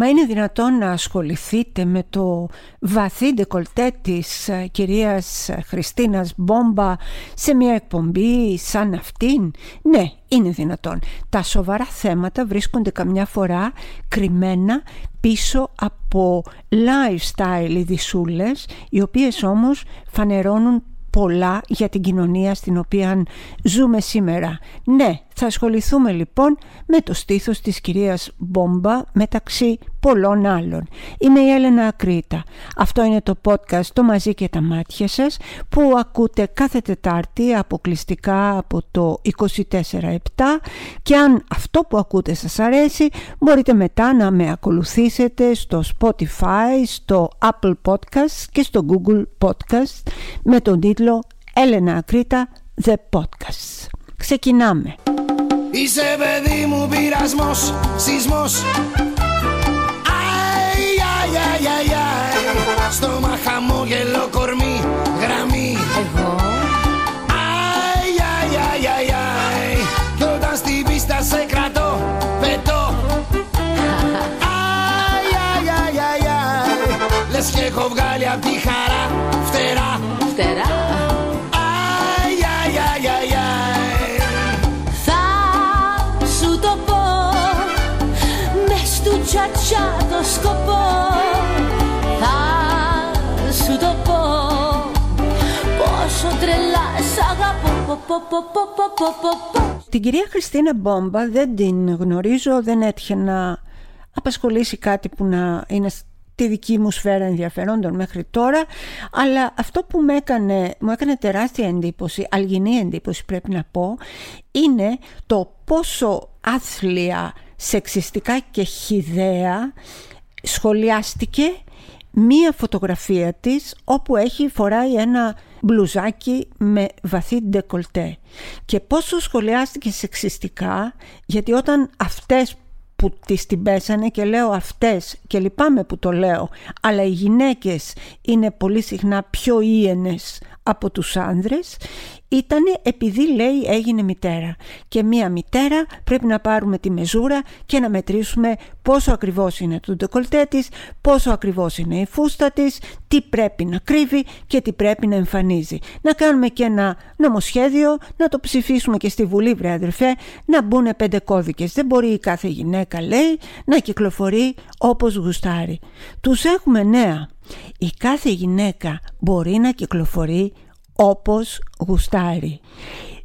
Μα είναι δυνατόν να ασχοληθείτε με το βαθύ ντεκολτέ της ε, κυρίας Χριστίνας Μπόμπα σε μια εκπομπή σαν αυτήν; Ναι, είναι δυνατόν. Τα σοβαρά θέματα βρίσκονται καμιά φορά κρυμμένα πίσω από lifestyle ειδισούλες οι οποίες όμως φανερώνουν πολλά για την κοινωνία στην οποία ζούμε σήμερα. Ναι, θα ασχοληθούμε λοιπόν με το στήθος της κυρίας Μπόμπα μεταξύ πολλών άλλων. Είμαι η Έλενα Ακρίτα. Αυτό είναι το podcast «Το μαζί και τα μάτια σας» που ακούτε κάθε Τετάρτη αποκλειστικά από το 24-7 και αν αυτό που ακούτε σας αρέσει μπορείτε μετά να με ακολουθήσετε στο Spotify, στο Apple Podcast και στο Google Podcast με τον τίτλο «Έλενα Ακρίτα The Podcast». Ξεκινάμε. Είσαι παιδί μου πειρασμός, σεισμός. Αι, αι, αι, αι, αι Στόμα χαμόγελο κορμί, γραμμή. Εγώ. Αι, αι, αι, αι, αι Κι όταν στην πίστα σε κρατώ, πετώ. Αι, αι, αι, αι, αι. Λες και έχω βγάλει απ' τη χαρά Την κυρία Χριστίνα Μπόμπα δεν την γνωρίζω, δεν έτυχε να απασχολήσει κάτι που να είναι στη δική μου σφαίρα ενδιαφερόντων μέχρι τώρα αλλά αυτό που μου έκανε, μου έκανε τεράστια εντύπωση, αλγινή εντύπωση πρέπει να πω είναι το πόσο άθλια, σεξιστικά και χιδαία σχολιάστηκε μία φωτογραφία της όπου έχει φοράει ένα μπλουζάκι με βαθύ ντεκολτέ. Και πόσο σχολιάστηκε σεξιστικά γιατί όταν αυτές που τις την πέσανε και λέω αυτές και λυπάμαι που το λέω αλλά οι γυναίκες είναι πολύ συχνά πιο ίενες από τους άνδρες ήταν επειδή λέει έγινε μητέρα και μία μητέρα πρέπει να πάρουμε τη μεζούρα και να μετρήσουμε πόσο ακριβώς είναι το ντεκολτέ της, πόσο ακριβώς είναι η φούστα της, τι πρέπει να κρύβει και τι πρέπει να εμφανίζει. Να κάνουμε και ένα νομοσχέδιο, να το ψηφίσουμε και στη Βουλή βρε αδερφέ, να μπουν πέντε κώδικες. Δεν μπορεί η κάθε γυναίκα λέει να κυκλοφορεί όπως γουστάρει. Τους έχουμε νέα. Η κάθε γυναίκα μπορεί να κυκλοφορεί όπως γουστάρει.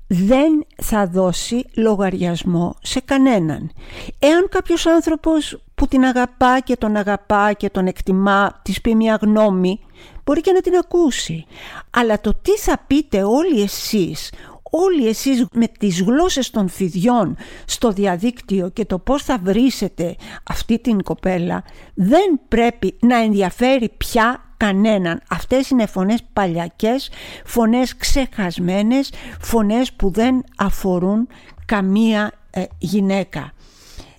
Δεν θα δώσει λογαριασμό σε κανέναν. Εάν κάποιος άνθρωπος που την αγαπά και τον αγαπά και τον εκτιμά της πει μια γνώμη, μπορεί και να την ακούσει. Αλλά το τι θα πείτε όλοι εσείς όλοι εσείς με τις γλώσσες των φιδιών στο διαδίκτυο και το πώς θα βρίσετε αυτή την κοπέλα δεν πρέπει να ενδιαφέρει πια κανέναν. Αυτές είναι φωνές παλιακές, φωνές ξεχασμένες, φωνές που δεν αφορούν καμία ε, γυναίκα.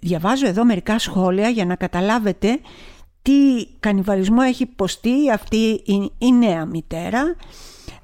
Διαβάζω εδώ μερικά σχόλια για να καταλάβετε τι κανιβαλισμό έχει υποστεί αυτή η, η νέα μητέρα.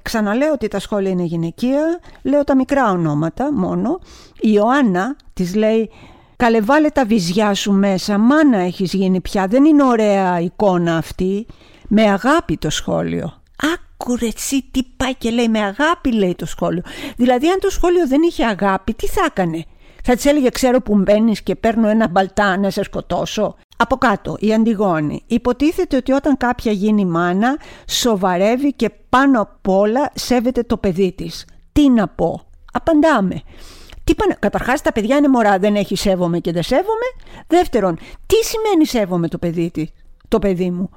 Ξαναλέω ότι τα σχόλια είναι γυναικεία, λέω τα μικρά ονόματα μόνο. Η Ιωάννα της λέει «Καλέ βάλε τα βυζιά σου μέσα, μάνα έχεις γίνει πια, δεν είναι ωραία εικόνα αυτή». Με αγάπη το σχόλιο. Άκουρε εσύ τι πάει και λέει με αγάπη λέει το σχόλιο. Δηλαδή αν το σχόλιο δεν είχε αγάπη τι θα έκανε. Θα της έλεγε ξέρω που μπαίνεις και παίρνω ένα μπαλτά να σε σκοτώσω. Από κάτω η Αντιγόνη. Υποτίθεται ότι όταν κάποια γίνει μάνα σοβαρεύει και πάνω απ' όλα σέβεται το παιδί της. Τι να πω. Απαντάμε. Τι πάνε... Καταρχάς τα παιδιά είναι μωρά, δεν έχει σέβομαι και δεν σέβομαι. Δεύτερον, τι σημαίνει σέβομαι το παιδί, το παιδί μου;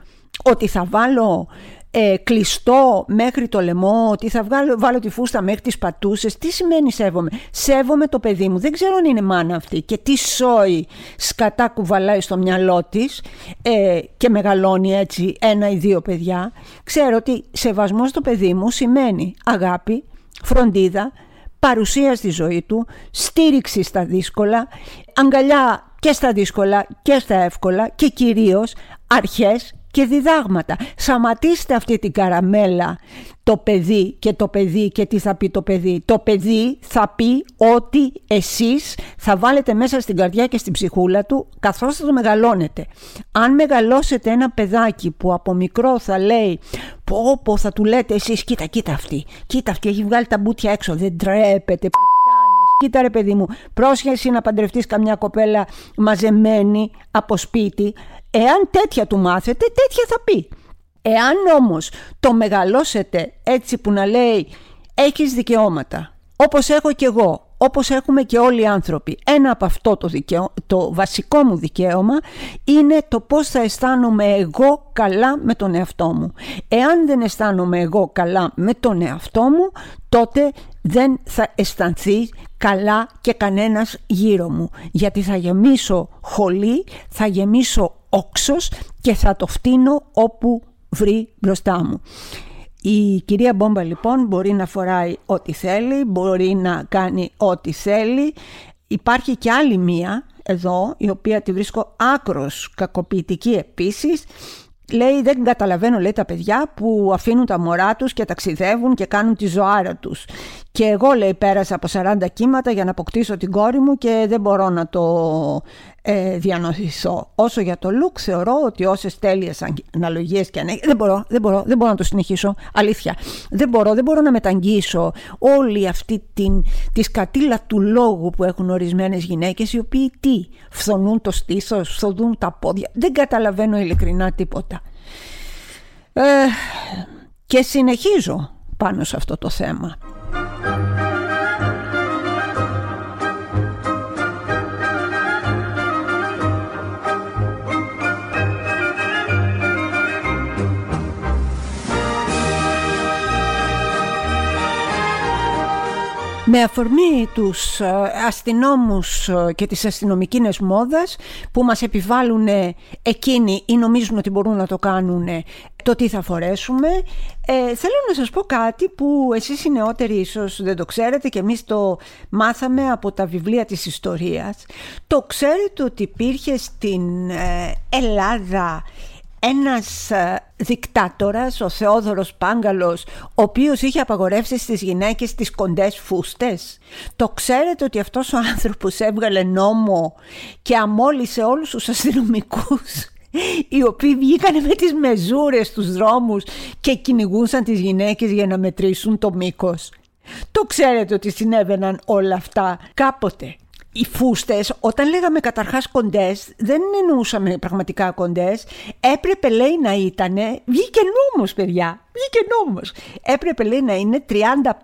Ότι θα βάλω ε, κλειστό μέχρι το λαιμό, ότι θα βγάλω, βάλω τη φούστα μέχρι τις πατούσες. Τι σημαίνει σέβομαι; Σέβομαι το παιδί μου. Δεν ξέρω αν είναι μάνα αυτή και τι σόι σκατά κουβαλάει στο μυαλό της ε, και μεγαλώνει έτσι ένα ή δύο παιδιά. Ξέρω ότι σεβασμός στο παιδί μου σημαίνει αγάπη, φροντίδα, παρουσία στη ζωή του, στήριξη στα δύσκολα, αγκαλιά και στα δύσκολα και στα εύκολα και κυρίως αρχές και διδάγματα. Σαματίστε αυτή την καραμέλα το παιδί και το παιδί και τι θα πει το παιδί. Το παιδί θα πει ότι εσείς θα βάλετε μέσα στην καρδιά και στην ψυχούλα του καθώς θα το μεγαλώνετε. Αν μεγαλώσετε ένα παιδάκι που από μικρό θα λέει πω πω θα του λέτε εσείς κοίτα κοίτα αυτή, κοίτα αυτή έχει βγάλει τα μπούτια έξω, δεν τρέπεται, Κοίτα ρε παιδί μου, πρόσχεση να παντρευτείς καμιά κοπέλα μαζεμένη από σπίτι. Εάν τέτοια του μάθετε, τέτοια θα πει. Εάν όμως το μεγαλώσετε έτσι που να λέει έχεις δικαιώματα, όπως έχω και εγώ, όπως έχουμε και όλοι οι άνθρωποι. Ένα από αυτό το, το βασικό μου δικαίωμα είναι το πώς θα αισθάνομαι εγώ καλά με τον εαυτό μου. Εάν δεν αισθάνομαι εγώ καλά με τον εαυτό μου, τότε δεν θα αισθανθεί καλά και κανένας γύρω μου. Γιατί θα γεμίσω χολή, θα γεμίσω όξος και θα το φτύνω όπου βρει μπροστά μου. Η κυρία Μπόμπα λοιπόν μπορεί να φοράει ό,τι θέλει, μπορεί να κάνει ό,τι θέλει. Υπάρχει και άλλη μία εδώ, η οποία τη βρίσκω άκρος κακοποιητική επίσης. Λέει δεν καταλαβαίνω λέει τα παιδιά που αφήνουν τα μωρά τους και ταξιδεύουν και κάνουν τη ζωάρα τους. Και εγώ λέει πέρασα από 40 κύματα για να αποκτήσω την κόρη μου και δεν μπορώ να το ε, διανοηθώ. Όσο για το look θεωρώ ότι όσες τέλειες αναλογίες και αν έχει. Δεν μπορώ, δεν μπορώ, δεν μπορώ να το συνεχίσω. Αλήθεια. Δεν μπορώ, δεν μπορώ να μεταγγίσω όλη αυτή την, τη σκατήλα του λόγου που έχουν ορισμένες γυναίκες οι οποίοι τι, φθονούν το στήθος, φθονούν τα πόδια. Δεν καταλαβαίνω ειλικρινά τίποτα. Ε, και συνεχίζω πάνω σε αυτό το θέμα. Με αφορμή τους ε, αστυνόμους ε, και τις αστυνομικίνες μόδας που μας επιβάλλουν εκείνοι ή νομίζουν ότι μπορούν να το κάνουν το τι θα φορέσουμε. Ε, θέλω να σας πω κάτι που εσείς οι νεότεροι ίσως δεν το ξέρετε και εμείς το μάθαμε από τα βιβλία της ιστορίας. Το ξέρετε ότι υπήρχε στην Ελλάδα ένας ε, δικτάτορας, ο Θεόδωρος Πάγκαλος, ο οποίος είχε απαγορεύσει στις γυναίκες τις κοντές φούστες. Το ξέρετε ότι αυτός ο άνθρωπος έβγαλε νόμο και αμόλυσε όλους τους αστυνομικούς οι οποίοι βγήκαν με τις μεζούρες στους δρόμους και κυνηγούσαν τις γυναίκες για να μετρήσουν το μήκος. Το ξέρετε ότι συνέβαιναν όλα αυτά κάποτε οι φούστες, όταν λέγαμε καταρχάς κοντές, δεν εννοούσαμε πραγματικά κοντές. Έπρεπε λέει να ήταν, βγήκε νόμος παιδιά, βγήκε νόμος. Έπρεπε λέει να είναι 30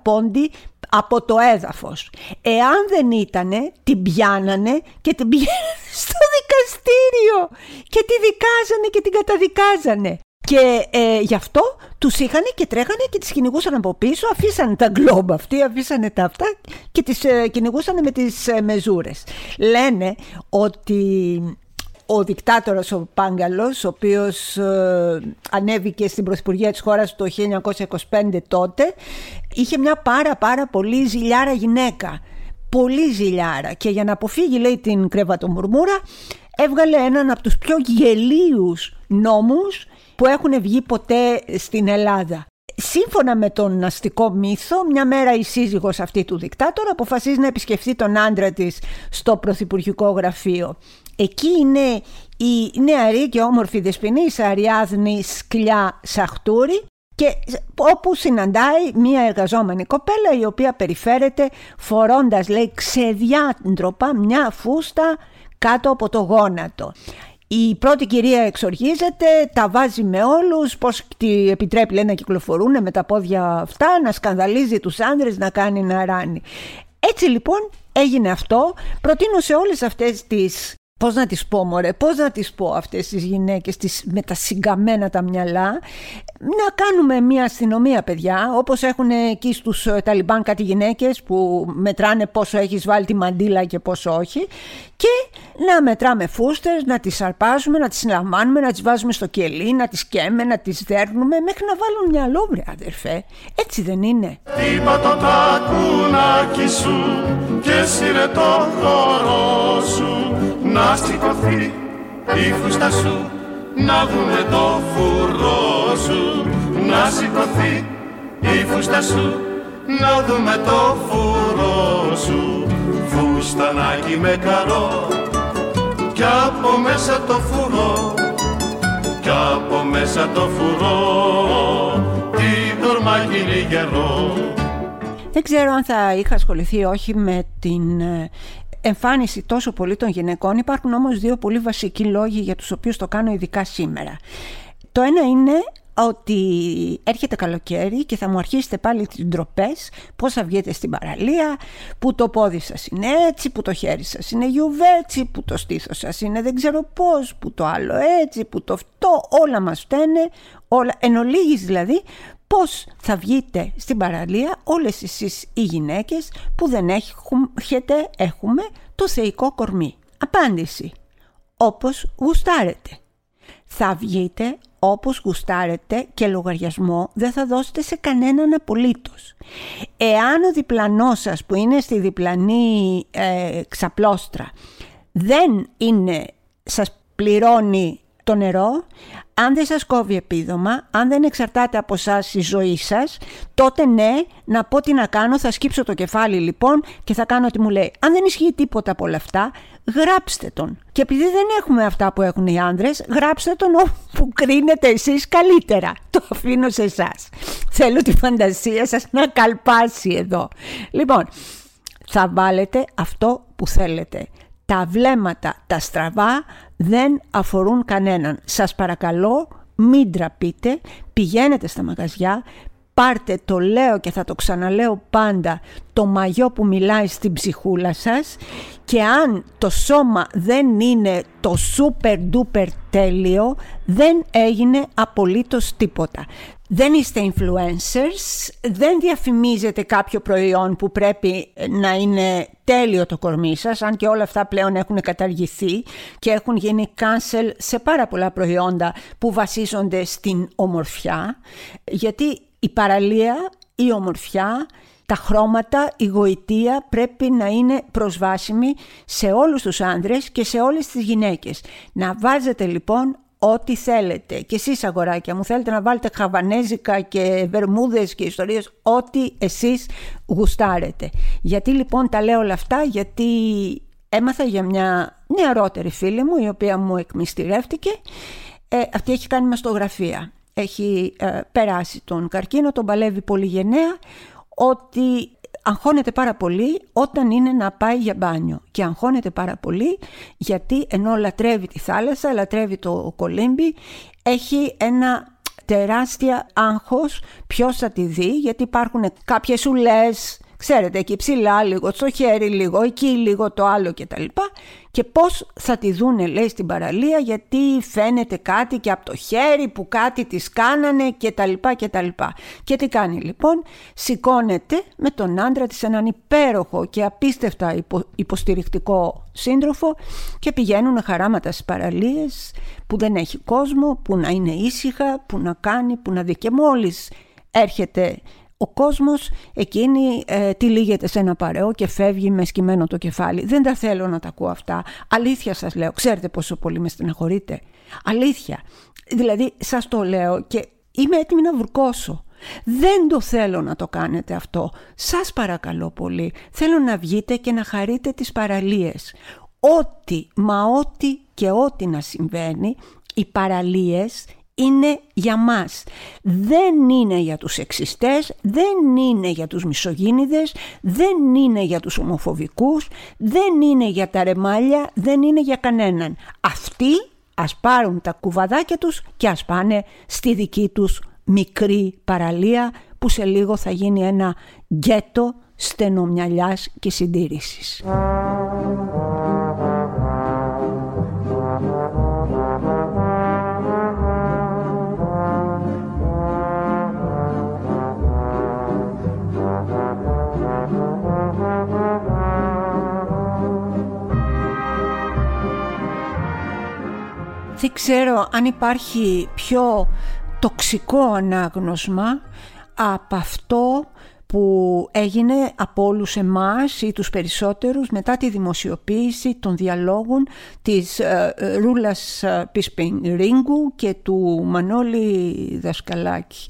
πόντι από το έδαφος. Εάν δεν ήτανε, την πιάνανε και την πήγαιναν στο δικαστήριο και τη δικάζανε και την καταδικάζανε. Και ε, γι' αυτό τους είχαν και τρέχανε και τις κυνηγούσαν από πίσω, αφήσανε τα γκλόμπ αυτοί, αφήσανε τα αυτά και τις ε, κυνηγούσαν με τις ε, μεζούρες. Λένε ότι ο δικτάτορας ο Πάγκαλος, ο οποίος ε, ανέβηκε στην Πρωθυπουργία της χώρας το 1925 τότε, είχε μια πάρα πάρα πολύ ζηλιάρα γυναίκα. Πολύ ζηλιάρα και για να αποφύγει λέει την κρεβατομουρμούρα έβγαλε έναν από τους πιο γελίους νόμους που έχουν βγει ποτέ στην Ελλάδα. Σύμφωνα με τον αστικό μύθο, μια μέρα η σύζυγος αυτή του δικτάτορα αποφασίζει να επισκεφθεί τον άντρα της στο πρωθυπουργικό γραφείο. Εκεί είναι η νεαρή και όμορφη δεσποινή Αριάδνη Σκλιά Σαχτούρη και όπου συναντάει μια εργαζόμενη κοπέλα η οποία περιφέρεται φορώντας λέει ξεδιάντροπα μια φούστα κάτω από το γόνατο. Η πρώτη κυρία εξοργίζεται, τα βάζει με όλους, πώς τη επιτρέπει λέει, να κυκλοφορούν με τα πόδια αυτά, να σκανδαλίζει τους άντρες, να κάνει να ράνει. Έτσι λοιπόν έγινε αυτό. Προτείνω σε όλες αυτές τις πώς να τις πω μωρέ, πώς να τις πω αυτές τις γυναίκες τις, με τα συγκαμμένα τα μυαλά να κάνουμε μια αστυνομία παιδιά όπως έχουν εκεί στους ε, Ταλιμπάν κάτι γυναίκες που μετράνε πόσο έχεις βάλει τη μαντίλα και πόσο όχι και να μετράμε φούστες, να τις αρπάζουμε, να τις συλλαμβάνουμε, να τις βάζουμε στο κελί, να τις καίμε, να τις δέρνουμε μέχρι να βάλουν μια λόμπρια αδερφέ. Έτσι δεν είναι. Είπα το τακουνάκι σου και σύρε το χώρο σου να σηκωθεί η φούστα σου να δούμε το φουρό σου να σηκωθεί η φούστα σου να δούμε το φουρό σου φουστανάκι με καρό κι από μέσα το φουρό κι από μέσα το φουρό τι τορμάκι γερό δεν ξέρω αν θα είχα ασχοληθεί όχι με την ε, εμφάνιση τόσο πολύ των γυναικών. Υπάρχουν όμως δύο πολύ βασικοί λόγοι για τους οποίους το κάνω ειδικά σήμερα. Το ένα είναι ότι έρχεται καλοκαίρι και θα μου αρχίσετε πάλι τις ντροπές πώς θα βγείτε στην παραλία, που το πόδι σας είναι έτσι, που το χέρι σας είναι γιουβέτσι, που το στήθος σας είναι δεν ξέρω πώς, που το άλλο έτσι, που το αυτό, όλα μας φταίνε, όλα, εν ολίγης δηλαδή, πώς θα βγείτε στην παραλία όλες εσείς οι γυναίκες που δεν έχετε, έχουμε το θεϊκό κορμί. Απάντηση. Όπως γουστάρετε. Θα βγείτε όπως γουστάρετε και λογαριασμό δεν θα δώσετε σε κανέναν απολύτως. Εάν ο διπλανός σας που είναι στη διπλανή ε, ξαπλώστρα δεν είναι, σας πληρώνει το νερό, αν δεν σας κόβει επίδομα, αν δεν εξαρτάται από εσά η ζωή σας, τότε ναι, να πω τι να κάνω, θα σκύψω το κεφάλι λοιπόν και θα κάνω ό,τι μου λέει. Αν δεν ισχύει τίποτα από όλα αυτά, γράψτε τον. Και επειδή δεν έχουμε αυτά που έχουν οι άνδρες, γράψτε τον όπου κρίνετε εσείς καλύτερα. Το αφήνω σε εσάς. Θέλω τη φαντασία σας να καλπάσει εδώ. Λοιπόν, θα βάλετε αυτό που θέλετε. Τα βλέμματα, τα στραβά δεν αφορούν κανέναν. Σας παρακαλώ μην τραπείτε, πηγαίνετε στα μαγαζιά, πάρτε το λέω και θα το ξαναλέω πάντα το μαγιό που μιλάει στην ψυχούλα σας και αν το σώμα δεν είναι το super duper τέλειο δεν έγινε απολύτως τίποτα. Δεν είστε influencers, δεν διαφημίζετε κάποιο προϊόν που πρέπει να είναι τέλειο το κορμί σας, αν και όλα αυτά πλέον έχουν καταργηθεί και έχουν γίνει cancel σε πάρα πολλά προϊόντα που βασίζονται στην ομορφιά, γιατί η παραλία, η ομορφιά, τα χρώματα, η γοητεία πρέπει να είναι προσβάσιμη σε όλους τους άντρες και σε όλες τις γυναίκες. Να βάζετε λοιπόν ό,τι θέλετε. Και εσείς αγοράκια μου θέλετε να βάλετε χαβανέζικα και βερμούδες και ιστορίες, ό,τι εσείς γουστάρετε. Γιατί λοιπόν τα λέω όλα αυτά, γιατί έμαθα για μια νεαρότερη φίλη μου, η οποία μου εκμυστηρεύτηκε. Ε, αυτή έχει κάνει μαστογραφία. Έχει ε, περάσει τον καρκίνο, τον παλεύει πολύ γενναία, ότι αγχώνεται πάρα πολύ όταν είναι να πάει για μπάνιο. Και αγχώνεται πάρα πολύ γιατί ενώ λατρεύει τη θάλασσα, λατρεύει το κολύμπι έχει ένα τεράστια άγχος ποιος θα τη δει γιατί υπάρχουν κάποιες ουλές Ξέρετε, εκεί ψηλά λίγο, στο χέρι λίγο, εκεί λίγο το άλλο κτλ. Και πώς θα τη δούνε, λέει, στην παραλία, γιατί φαίνεται κάτι και από το χέρι που κάτι της κάνανε κτλ. κτλ. Και τι κάνει λοιπόν, σηκώνεται με τον άντρα της έναν υπέροχο και απίστευτα υποστηρικτικό σύντροφο και πηγαίνουν χαράματα στις παραλίες που δεν έχει κόσμο, που να είναι ήσυχα, που να κάνει, που να δει και μόλις έρχεται ο κόσμος εκείνη ε, τυλίγεται σε ένα παρέο και φεύγει με σκυμμένο το κεφάλι. Δεν τα θέλω να τα ακούω αυτά. Αλήθεια σας λέω. Ξέρετε πόσο πολύ με στεναχωρείτε. Αλήθεια. Δηλαδή σας το λέω και είμαι έτοιμη να βουρκώσω. Δεν το θέλω να το κάνετε αυτό. Σας παρακαλώ πολύ. Θέλω να βγείτε και να χαρείτε τις παραλίες. Ό,τι, μα ό,τι και ό,τι να συμβαίνει, οι παραλίες είναι για μας. Δεν είναι για τους εξιστές, δεν είναι για τους μισογίνιδες, δεν είναι για τους ομοφοβικούς, δεν είναι για τα ρεμάλια, δεν είναι για κανέναν. Αυτοί ας πάρουν τα κουβαδάκια τους και ας πάνε στη δική τους μικρή παραλία που σε λίγο θα γίνει ένα γκέτο στενομυαλιάς και συντήρησης. Δεν ξέρω αν υπάρχει πιο τοξικό ανάγνωσμα από αυτό που έγινε από όλους εμάς ή τους περισσότερους μετά τη δημοσιοποίηση των διαλόγων της ε, ε, Ρούλας Πισπινγκ και του Μανώλη Δασκαλάκη.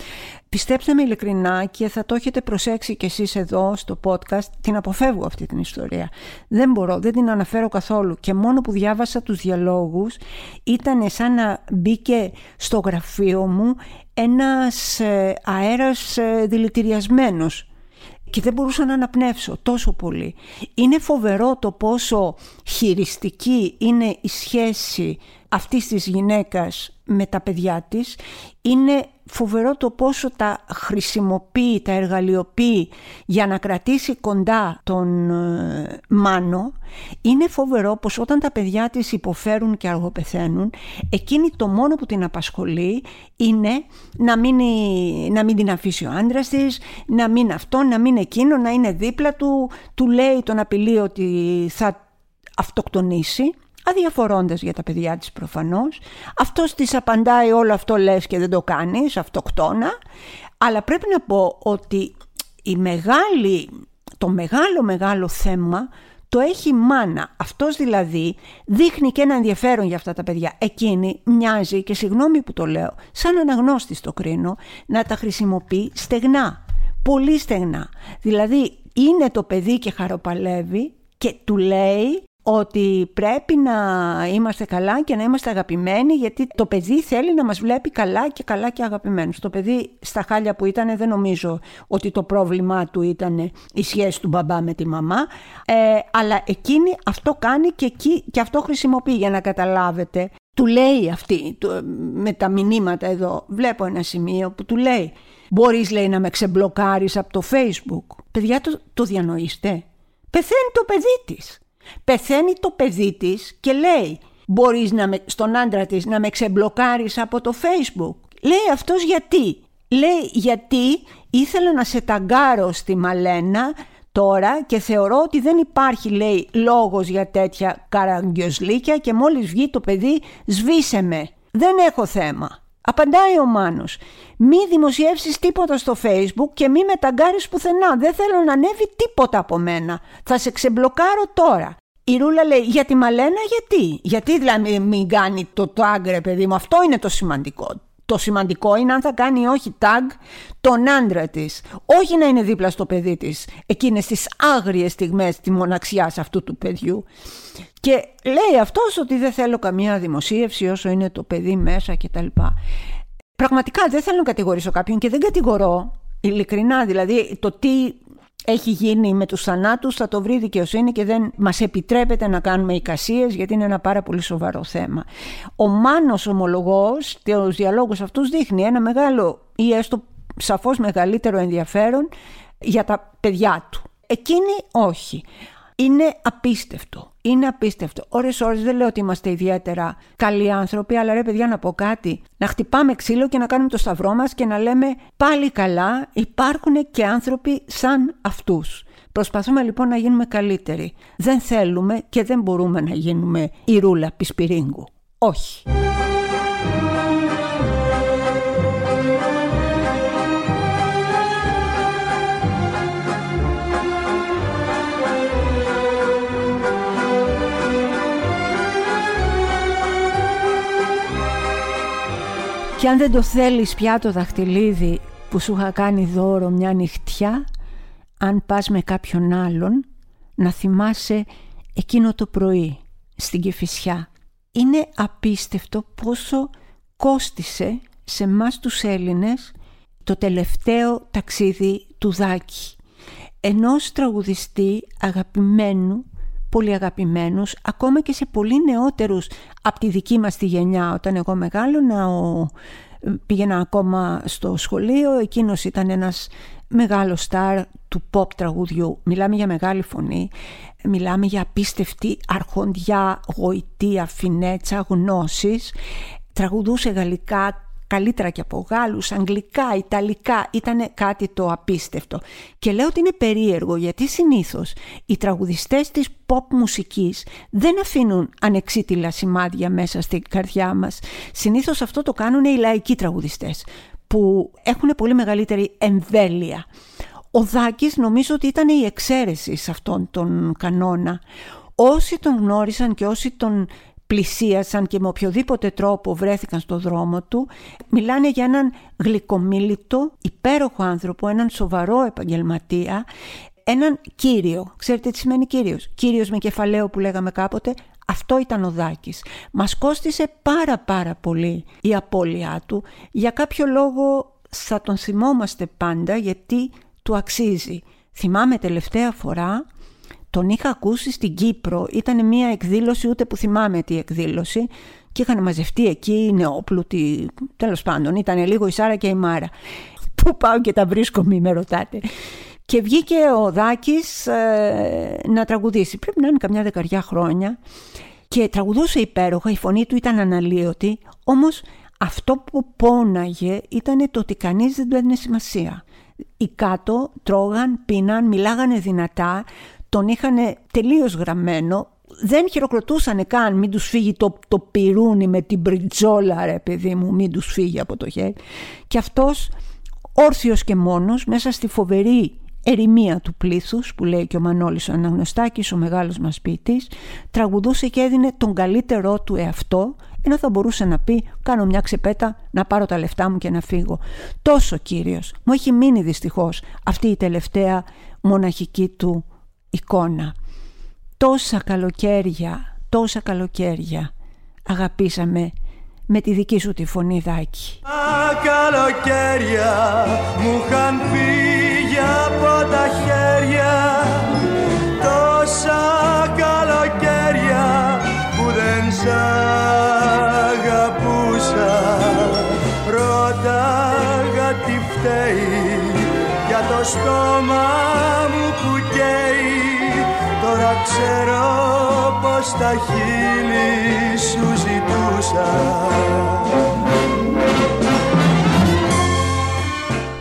Πιστέψτε με ειλικρινά και θα το έχετε προσέξει κι εσείς εδώ στο podcast, την αποφεύγω αυτή την ιστορία. Δεν μπορώ, δεν την αναφέρω καθόλου και μόνο που διάβασα τους διαλόγους ήταν σαν να μπήκε στο γραφείο μου ένας ε, αέρας ε, δηλητηριασμένος και δεν μπορούσα να αναπνεύσω τόσο πολύ. Είναι φοβερό το πόσο χειριστική είναι η σχέση αυτής της γυναίκας με τα παιδιά της. Είναι φοβερό το πόσο τα χρησιμοποιεί, τα εργαλειοποιεί για να κρατήσει κοντά τον ε, Μάνο. Είναι φοβερό πως όταν τα παιδιά της υποφέρουν και αργοπεθαίνουν, εκείνη το μόνο που την απασχολεί είναι να μην, να μην την αφήσει ο άντρας της, να μην αυτό, να μην εκείνο, να είναι δίπλα του, του λέει τον απειλεί ότι θα αυτοκτονήσει αδιαφορώντας για τα παιδιά της προφανώς. Αυτός της απαντάει όλο αυτό λες και δεν το κάνεις, αυτοκτόνα. Αλλά πρέπει να πω ότι η μεγάλη, το μεγάλο μεγάλο θέμα το έχει η μάνα. Αυτός δηλαδή δείχνει και ένα ενδιαφέρον για αυτά τα παιδιά. Εκείνη μοιάζει και συγγνώμη που το λέω, σαν αναγνώστη το κρίνω, να τα χρησιμοποιεί στεγνά. Πολύ στεγνά. Δηλαδή είναι το παιδί και χαροπαλεύει και του λέει ότι πρέπει να είμαστε καλά και να είμαστε αγαπημένοι γιατί το παιδί θέλει να μας βλέπει καλά και καλά και αγαπημένους. Το παιδί στα χάλια που ήταν δεν νομίζω ότι το πρόβλημά του ήταν η σχέση του μπαμπά με τη μαμά ε, αλλά εκείνη αυτό κάνει και, εκεί, και αυτό χρησιμοποιεί για να καταλάβετε. Του λέει αυτή με τα μηνύματα εδώ, βλέπω ένα σημείο που του λέει μπορείς λέει να με ξεμπλοκάρεις από το facebook. Παιδιά το, το διανοείστε. Πεθαίνει το παιδί της. Πεθαίνει το παιδί της και λέει μπορείς να με, στον άντρα της να με ξεμπλοκάρεις από το facebook. Λέει αυτός γιατί; Λέει γιατί ήθελα να σε ταγκάρω στη Μαλένα τώρα και θεωρώ ότι δεν υπάρχει λέει λόγος για τέτοια καραγκιοσλίκια και μόλις βγει το παιδί σβήσε με. Δεν έχω θέμα. Απαντάει ο Μάνος. Μη δημοσιεύσεις τίποτα στο facebook και μη με ταγκάρεις πουθενά. Δεν θέλω να ανέβει τίποτα από μένα. Θα σε ξεμπλοκάρω τώρα. Η Ρούλα λέει για τη Μαλένα γιατί; Γιατί δηλαδή μην κάνει το tag ρε παιδί μου. Αυτό είναι το σημαντικό. Το σημαντικό είναι αν θα κάνει ή όχι tag τον άντρα της. Όχι να είναι δίπλα στο παιδί της εκείνες τις άγριες στιγμές τη μοναξιάς αυτού του παιδιού. Και λέει αυτός ότι δεν θέλω καμία δημοσίευση όσο είναι το παιδί μέσα κτλ. Πραγματικά δεν θέλω να κατηγορήσω κάποιον και δεν κατηγορώ ειλικρινά δηλαδή το τι έχει γίνει με τους θανάτους θα το βρει δικαιοσύνη και δεν μας επιτρέπεται να κάνουμε εικασίες γιατί είναι ένα πάρα πολύ σοβαρό θέμα. Ο Μάνος ομολογός τους διαλόγους αυτούς δείχνει ένα μεγάλο ή έστω σαφώς μεγαλύτερο ενδιαφέρον για τα παιδιά του. Εκείνη όχι. Είναι απίστευτο. Είναι απίστευτο. Ωρες ώρες δεν λέω ότι είμαστε ιδιαίτερα καλοί άνθρωποι, αλλά ρε παιδιά να πω κάτι. Να χτυπάμε ξύλο και να κάνουμε το σταυρό μας και να λέμε πάλι καλά υπάρχουν και άνθρωποι σαν αυτούς. Προσπαθούμε λοιπόν να γίνουμε καλύτεροι. Δεν θέλουμε και δεν μπορούμε να γίνουμε η ρούλα πισπυρίγκου. Όχι. Και αν δεν το θέλεις πια το δαχτυλίδι που σου είχα κάνει δώρο μια νυχτιά, αν πας με κάποιον άλλον, να θυμάσαι εκείνο το πρωί στην Κεφισιά. Είναι απίστευτο πόσο κόστισε σε μας τους Έλληνες το τελευταίο ταξίδι του Δάκη. Ενός τραγουδιστή αγαπημένου, πολύ αγαπημένους, ακόμα και σε πολύ νεότερους από τη δική μας τη γενιά. Όταν εγώ μεγάλωνα, ο, πήγαινα ακόμα στο σχολείο, εκείνος ήταν ένας μεγάλος στάρ του pop τραγουδιού. Μιλάμε για μεγάλη φωνή, μιλάμε για απίστευτη αρχοντιά, γοητεία, φινέτσα, γνώσεις. Τραγουδούσε γαλλικά, καλύτερα και από Γάλλους, Αγγλικά, Ιταλικά, ήταν κάτι το απίστευτο. Και λέω ότι είναι περίεργο γιατί συνήθως οι τραγουδιστές της pop μουσικής δεν αφήνουν ανεξίτηλα σημάδια μέσα στην καρδιά μας. Συνήθως αυτό το κάνουν οι λαϊκοί τραγουδιστές που έχουν πολύ μεγαλύτερη εμβέλεια. Ο Δάκης νομίζω ότι ήταν η εξαίρεση σε αυτόν τον κανόνα. Όσοι τον γνώρισαν και όσοι τον πλησίασαν και με οποιοδήποτε τρόπο βρέθηκαν στο δρόμο του, μιλάνε για έναν γλυκομίλητο, υπέροχο άνθρωπο, έναν σοβαρό επαγγελματία, έναν κύριο. Ξέρετε τι σημαίνει κύριος; Κύριος με κεφαλαίο που λέγαμε κάποτε, αυτό ήταν ο Δάκης. Μας κόστισε πάρα πάρα πολύ η απώλειά του. Για κάποιο λόγο θα τον θυμόμαστε πάντα γιατί του αξίζει. Θυμάμαι τελευταία φορά τον είχα ακούσει στην Κύπρο. Ήταν μια εκδήλωση, ούτε που θυμάμαι τι εκδήλωση. Και είχαν μαζευτεί εκεί οι νεόπλουτοι. Τέλος πάντων, ήταν λίγο η Σάρα και η Μάρα. Πού πάω και τα βρίσκω, μη με ρωτάτε. Και βγήκε ο Δάκης ε, να τραγουδήσει. Πρέπει να είναι καμιά δεκαριά χρόνια. Και τραγουδούσε υπέροχα, η φωνή του ήταν αναλύωτη. Όμως αυτό που πόναγε ήταν το ότι κανείς δεν του έδινε σημασία. Οι κάτω τρώγαν, πίναν, μιλάγανε δυνατά, τον είχαν τελείως γραμμένο, δεν χειροκροτούσαν καν μην τους φύγει το, το πυρούνι με την μπριτζόλα ρε παιδί μου, μην τους φύγει από το χέρι. Και αυτός όρθιος και μόνος μέσα στη φοβερή ερημία του πλήθους που λέει και ο Μανώλης ο Αναγνωστάκης, ο μεγάλος μας ποιητής, τραγουδούσε και έδινε τον καλύτερό του εαυτό ενώ θα μπορούσε να πει κάνω μια ξεπέτα να πάρω τα λεφτά μου και να φύγω. Τόσο κύριος. Μου έχει μείνει δυστυχώς αυτή η τελευταία μοναχική του εικόνα. Τόσα καλοκαίρια, τόσα καλοκαίρια αγαπήσαμε με τη δική σου τη φωνή Δάκη. Τα καλοκαίρια μου είχαν φύγει από τα χέρια Τόσα καλοκαίρια που δεν σ' αγαπούσα Ρώταγα τι φταίει για το στόμα μου που καίει Τώρα ξέρω πως τα χείλη σου ζητούσα.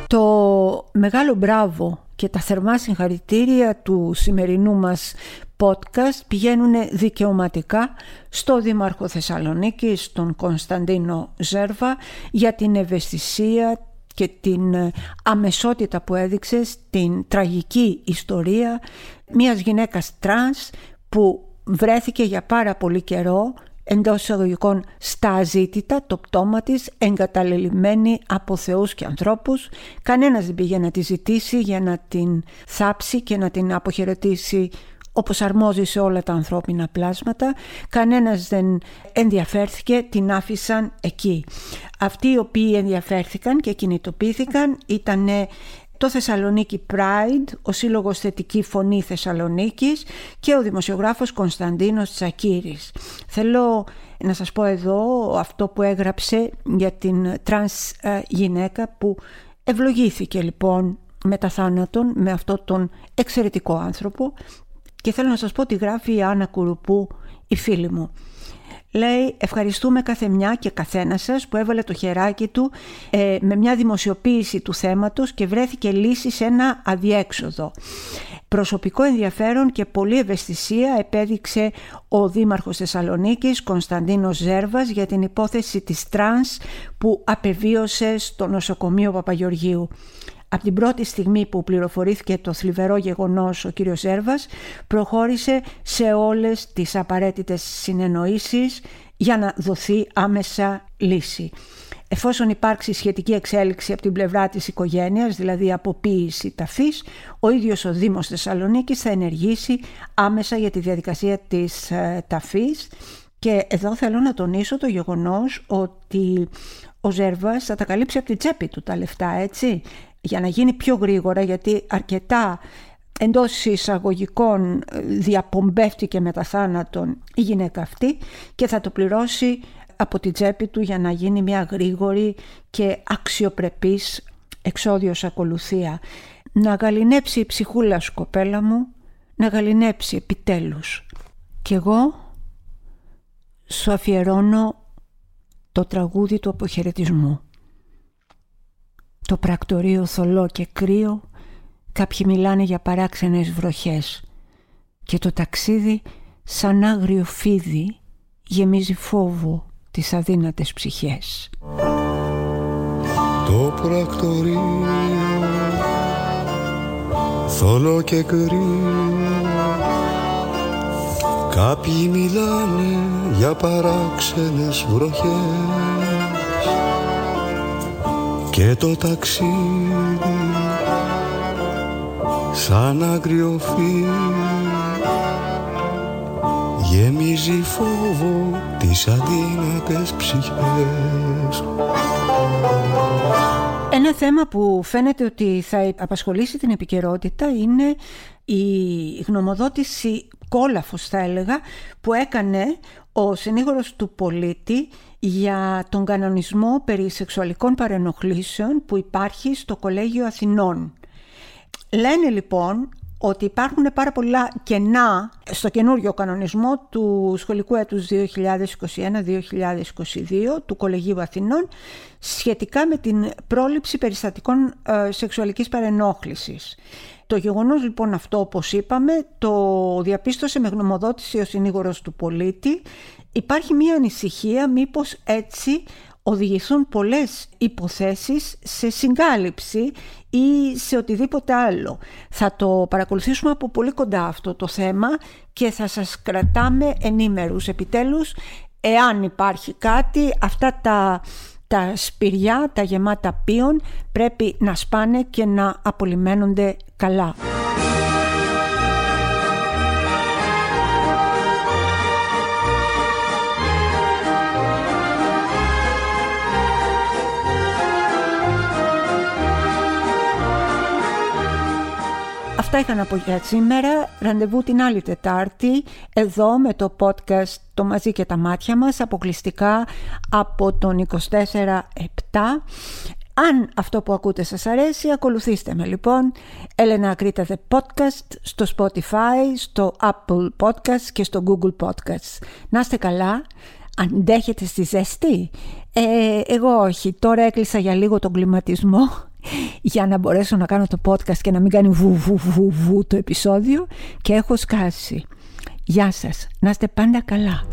Το μεγάλο μπράβο και τα θερμά συγχαρητήρια του σημερινού μας podcast πηγαίνουν δικαιωματικά στο Δήμαρχο Θεσσαλονίκης, τον Κωνσταντίνο Ζέρβα, για την ευαισθησία και την αμεσότητα που έδειξε στην τραγική ιστορία μιας γυναίκας τρανς που βρέθηκε για πάρα πολύ καιρό εντός εισαγωγικών στα αζήτητα, το πτώμα της εγκαταλελειμμένη από θεούς και ανθρώπους. Κανένας δεν πήγε να τη ζητήσει για να την θάψει και να την αποχαιρετήσει όπως αρμόζει σε όλα τα ανθρώπινα πλάσματα. Κανένας δεν ενδιαφέρθηκε, την άφησαν εκεί. Αυτοί οι οποίοι ενδιαφέρθηκαν και κινητοποιήθηκαν ήταν το Θεσσαλονίκη Pride, ο Σύλλογος Θετική Φωνή Θεσσαλονίκης και ο δημοσιογράφος Κωνσταντίνος Τσακύρης. Θέλω να σας πω εδώ αυτό που έγραψε για την τρανς ε, γυναίκα που ευλογήθηκε λοιπόν μετά θάνατον με αυτόν τον εξαιρετικό άνθρωπο και θέλω να σας πω τι γράφει η Άννα Κουρουπού η φίλη μου. Λέει ευχαριστούμε κάθε μια και καθένα σας που έβαλε το χεράκι του ε, με μια δημοσιοποίηση του θέματος και βρέθηκε λύση σε ένα αδιέξοδο. Προσωπικό ενδιαφέρον και πολλή ευαισθησία επέδειξε ο Δήμαρχος Θεσσαλονίκης Κωνσταντίνος Ζέρβας για την υπόθεση της τρανς που απεβίωσε στο νοσοκομείο Παπαγεωργίου. Από την πρώτη στιγμή που πληροφορήθηκε το θλιβερό γεγονός ο κύριος Ζέρβας προχώρησε σε όλες τις απαραίτητες συνεννοήσεις για να δοθεί άμεσα λύση. Εφόσον υπάρξει σχετική εξέλιξη από την πλευρά της οικογένειας, δηλαδή αποποίηση ταφής, ο ίδιος ο Δήμος Θεσσαλονίκης θα ενεργήσει άμεσα για τη διαδικασία της ε, ταφής και εδώ θέλω να τονίσω το γεγονός ότι ο Ζέρβας θα τα καλύψει από την τσέπη του τα λεφτά, έτσι για να γίνει πιο γρήγορα γιατί αρκετά εντός εισαγωγικών διαπομπεύτηκε μετά θάνατον η γυναίκα αυτή και θα το πληρώσει από την τσέπη του για να γίνει μια γρήγορη και αξιοπρεπής εξόδιος ακολουθία. Να γαλινέψει η ψυχούλα σου κοπέλα μου, να γαλινέψει επιτέλους. Κι εγώ σου αφιερώνω το τραγούδι του αποχαιρετισμού. Το πρακτορείο θολό και κρύο, κάποιοι μιλάνε για παράξενες βροχές και το ταξίδι σαν άγριο φίδι γεμίζει φόβο τις αδύνατες ψυχές. Το πρακτορείο θόλο και κρύο Κάποιοι μιλάνε για παράξενες βροχές και το ταξίδι σαν αγριοφύ γεμίζει φόβο τις αδύνατες ψυχές. Ένα θέμα που φαίνεται ότι θα απασχολήσει την επικαιρότητα είναι η γνωμοδότηση κόλαφος θα έλεγα που έκανε ο συνήγορος του πολίτη για τον κανονισμό περί σεξουαλικών παρενοχλήσεων που υπάρχει στο Κολέγιο Αθηνών. Λένε λοιπόν ότι υπάρχουν πάρα πολλά κενά στο καινούριο κανονισμό του σχολικού έτους 2021-2022 του Κολεγίου Αθηνών σχετικά με την πρόληψη περιστατικών ε, σεξουαλικής παρενόχλησης. Το γεγονός λοιπόν αυτό όπως είπαμε το διαπίστωσε με γνωμοδότηση ο συνήγορος του πολίτη. Υπάρχει μια ανησυχία μήπως έτσι οδηγηθούν πολλές υποθέσεις σε συγκάλυψη ή σε οτιδήποτε άλλο. Θα το παρακολουθήσουμε από πολύ κοντά αυτό το θέμα και θα σας κρατάμε ενήμερους. Επιτέλους, εάν υπάρχει κάτι, αυτά τα, τα σπηριά, τα γεμάτα πίον πρέπει να σπάνε και να απολυμμένονται καλά. Αυτά είχα να πω για σήμερα. Ραντεβού την άλλη Τετάρτη εδώ με το podcast «Το μαζί και τα μάτια μας» αποκλειστικά από τον 24-7. Αν αυτό που ακούτε σας αρέσει, ακολουθήστε με λοιπόν. Έλενα Ακρίτα The Podcast στο Spotify, στο Apple Podcast και στο Google Podcast. Να είστε καλά. Αντέχετε στη ζέστη; Ε, εγώ όχι. Τώρα έκλεισα για λίγο τον κλιματισμό για να μπορέσω να κάνω το podcast και να μην κάνει βου βου βου βου το επεισόδιο και έχω σκάσει. Γεια σας. Να είστε πάντα καλά.